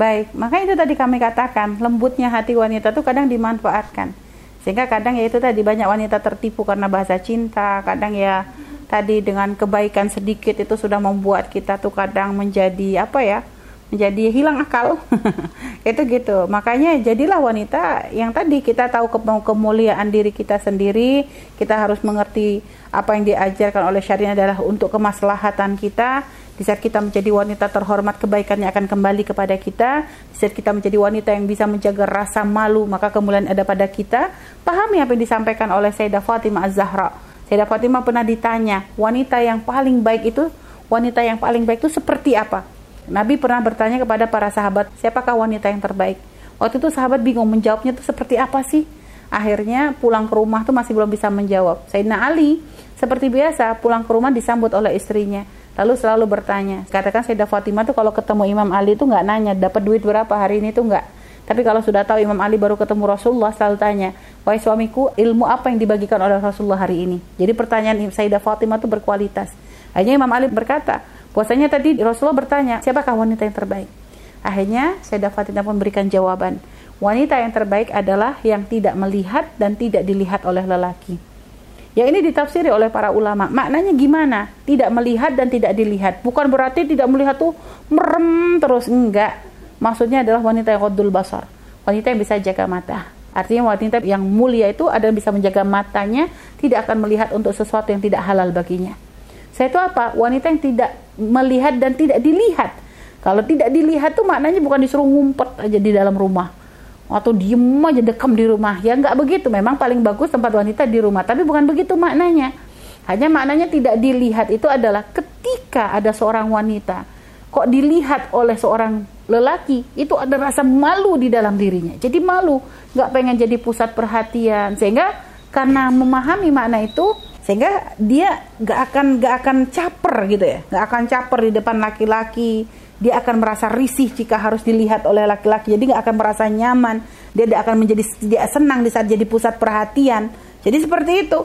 baik. Maka itu tadi kami katakan, lembutnya hati wanita itu kadang dimanfaatkan. Sehingga kadang ya itu tadi banyak wanita tertipu karena bahasa cinta, kadang ya tadi dengan kebaikan sedikit itu sudah membuat kita tuh kadang menjadi apa ya? menjadi hilang akal. itu gitu. Makanya jadilah wanita yang tadi kita tahu ke kemuliaan diri kita sendiri, kita harus mengerti apa yang diajarkan oleh syariat adalah untuk kemaslahatan kita. Di saat kita menjadi wanita terhormat, kebaikannya akan kembali kepada kita. Di saat kita menjadi wanita yang bisa menjaga rasa malu, maka kemuliaan ada pada kita. Pahami apa yang disampaikan oleh Sayyidah Fatimah Az-Zahra. Sayyidah Fatimah pernah ditanya, wanita yang paling baik itu, wanita yang paling baik itu seperti apa? Nabi pernah bertanya kepada para sahabat, siapakah wanita yang terbaik? Waktu itu sahabat bingung menjawabnya itu seperti apa sih? Akhirnya pulang ke rumah tuh masih belum bisa menjawab. Sayyidina Ali seperti biasa pulang ke rumah disambut oleh istrinya. Lalu selalu bertanya. Katakan Sayyidah Fatimah tuh kalau ketemu Imam Ali itu nggak nanya dapat duit berapa hari ini tuh nggak. Tapi kalau sudah tahu Imam Ali baru ketemu Rasulullah selalu tanya, wahai suamiku ilmu apa yang dibagikan oleh Rasulullah hari ini? Jadi pertanyaan Sayyidah Fatimah itu berkualitas. Akhirnya Imam Ali berkata, Puasanya tadi Rasulullah bertanya, siapakah wanita yang terbaik? Akhirnya Sayyidah Fatimah pun memberikan jawaban. Wanita yang terbaik adalah yang tidak melihat dan tidak dilihat oleh lelaki. Yang ini ditafsiri oleh para ulama. Maknanya gimana? Tidak melihat dan tidak dilihat. Bukan berarti tidak melihat tuh merem terus. Enggak. Maksudnya adalah wanita yang kodul basar. Wanita yang bisa jaga mata. Artinya wanita yang mulia itu ada yang bisa menjaga matanya, tidak akan melihat untuk sesuatu yang tidak halal baginya. Saya itu apa? Wanita yang tidak melihat dan tidak dilihat. Kalau tidak dilihat tuh maknanya bukan disuruh ngumpet aja di dalam rumah atau diem aja dekam di rumah. Ya nggak begitu. Memang paling bagus tempat wanita di rumah, tapi bukan begitu maknanya. Hanya maknanya tidak dilihat itu adalah ketika ada seorang wanita kok dilihat oleh seorang lelaki itu ada rasa malu di dalam dirinya. Jadi malu, nggak pengen jadi pusat perhatian sehingga karena memahami makna itu sehingga dia gak akan gak akan caper gitu ya gak akan caper di depan laki-laki dia akan merasa risih jika harus dilihat oleh laki-laki. Jadi gak akan merasa nyaman. Dia tidak akan menjadi dia senang di saat jadi pusat perhatian. Jadi seperti itu.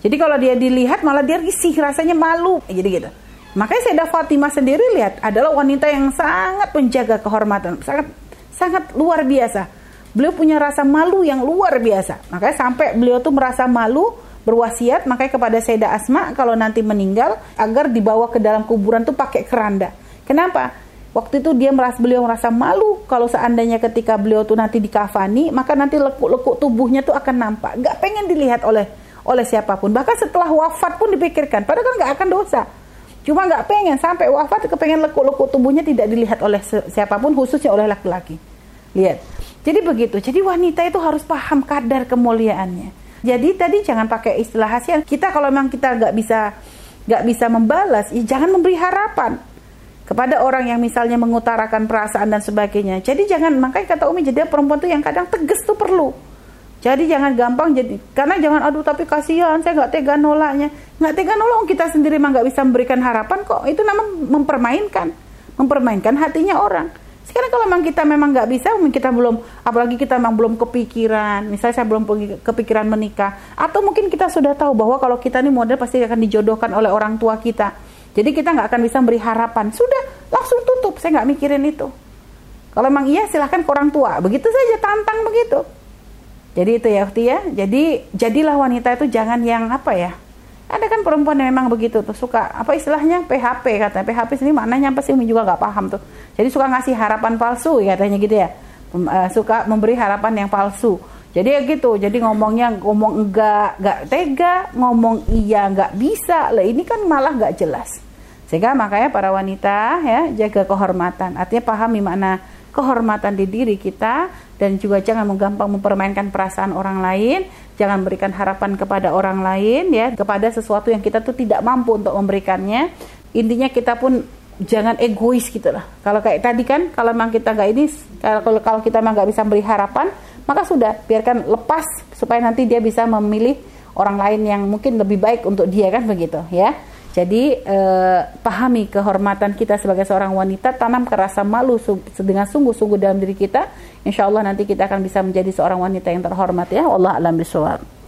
Jadi kalau dia dilihat malah dia risih rasanya malu. Jadi gitu. Makanya Sayyidah Fatimah sendiri lihat adalah wanita yang sangat menjaga kehormatan. Sangat sangat luar biasa. Beliau punya rasa malu yang luar biasa. Makanya sampai beliau tuh merasa malu berwasiat makanya kepada Sayyidah Asma kalau nanti meninggal agar dibawa ke dalam kuburan tuh pakai keranda. Kenapa? Waktu itu dia merasa beliau merasa malu kalau seandainya ketika beliau tuh nanti dikafani maka nanti lekuk-lekuk tubuhnya tuh akan nampak. Gak pengen dilihat oleh oleh siapa pun. Bahkan setelah wafat pun dipikirkan. Padahal kan gak akan dosa. Cuma gak pengen sampai wafat kepengen lekuk-lekuk tubuhnya tidak dilihat oleh siapa pun khususnya oleh laki-laki. Lihat. Jadi begitu. Jadi wanita itu harus paham kadar kemuliaannya. Jadi tadi jangan pakai istilah hasil. Kita kalau memang kita nggak bisa nggak bisa membalas, ya jangan memberi harapan kepada orang yang misalnya mengutarakan perasaan dan sebagainya. Jadi jangan makanya kata Umi jadi perempuan tuh yang kadang tegas tuh perlu. Jadi jangan gampang jadi karena jangan aduh tapi kasihan saya nggak tega nolaknya nggak tega nolak kita sendiri mah nggak bisa memberikan harapan kok itu namanya mempermainkan mempermainkan hatinya orang. Sekarang kalau memang kita memang nggak bisa, mungkin kita belum, apalagi kita memang belum kepikiran, misalnya saya belum kepikiran menikah, atau mungkin kita sudah tahu bahwa kalau kita ini model pasti akan dijodohkan oleh orang tua kita. Jadi kita nggak akan bisa beri harapan. Sudah, langsung tutup. Saya nggak mikirin itu. Kalau memang iya silahkan ke orang tua. Begitu saja tantang begitu. Jadi itu ya, ya. Jadi jadilah wanita itu jangan yang apa ya, ada kan perempuan yang memang begitu tuh suka apa istilahnya PHP katanya PHP sini maknanya apa sih juga nggak paham tuh jadi suka ngasih harapan palsu katanya gitu ya uh, suka memberi harapan yang palsu jadi ya gitu. Jadi ngomongnya ngomong enggak enggak tega ngomong iya enggak bisa. Lah ini kan malah enggak jelas. Sehingga makanya para wanita ya jaga kehormatan. Artinya pahami makna kehormatan di diri kita dan juga jangan menggampang mempermainkan perasaan orang lain, jangan berikan harapan kepada orang lain ya, kepada sesuatu yang kita tuh tidak mampu untuk memberikannya. Intinya kita pun jangan egois gitu lah. Kalau kayak tadi kan, kalau memang kita nggak ini, kalau kalau kita memang nggak bisa beri harapan, maka sudah biarkan lepas supaya nanti dia bisa memilih orang lain yang mungkin lebih baik untuk dia kan begitu ya. Jadi eh, pahami kehormatan kita sebagai seorang wanita, tanam kerasa malu dengan sungguh-sungguh dalam diri kita. Insya Allah nanti kita akan bisa menjadi seorang wanita yang terhormat ya. Allah alam bisawab.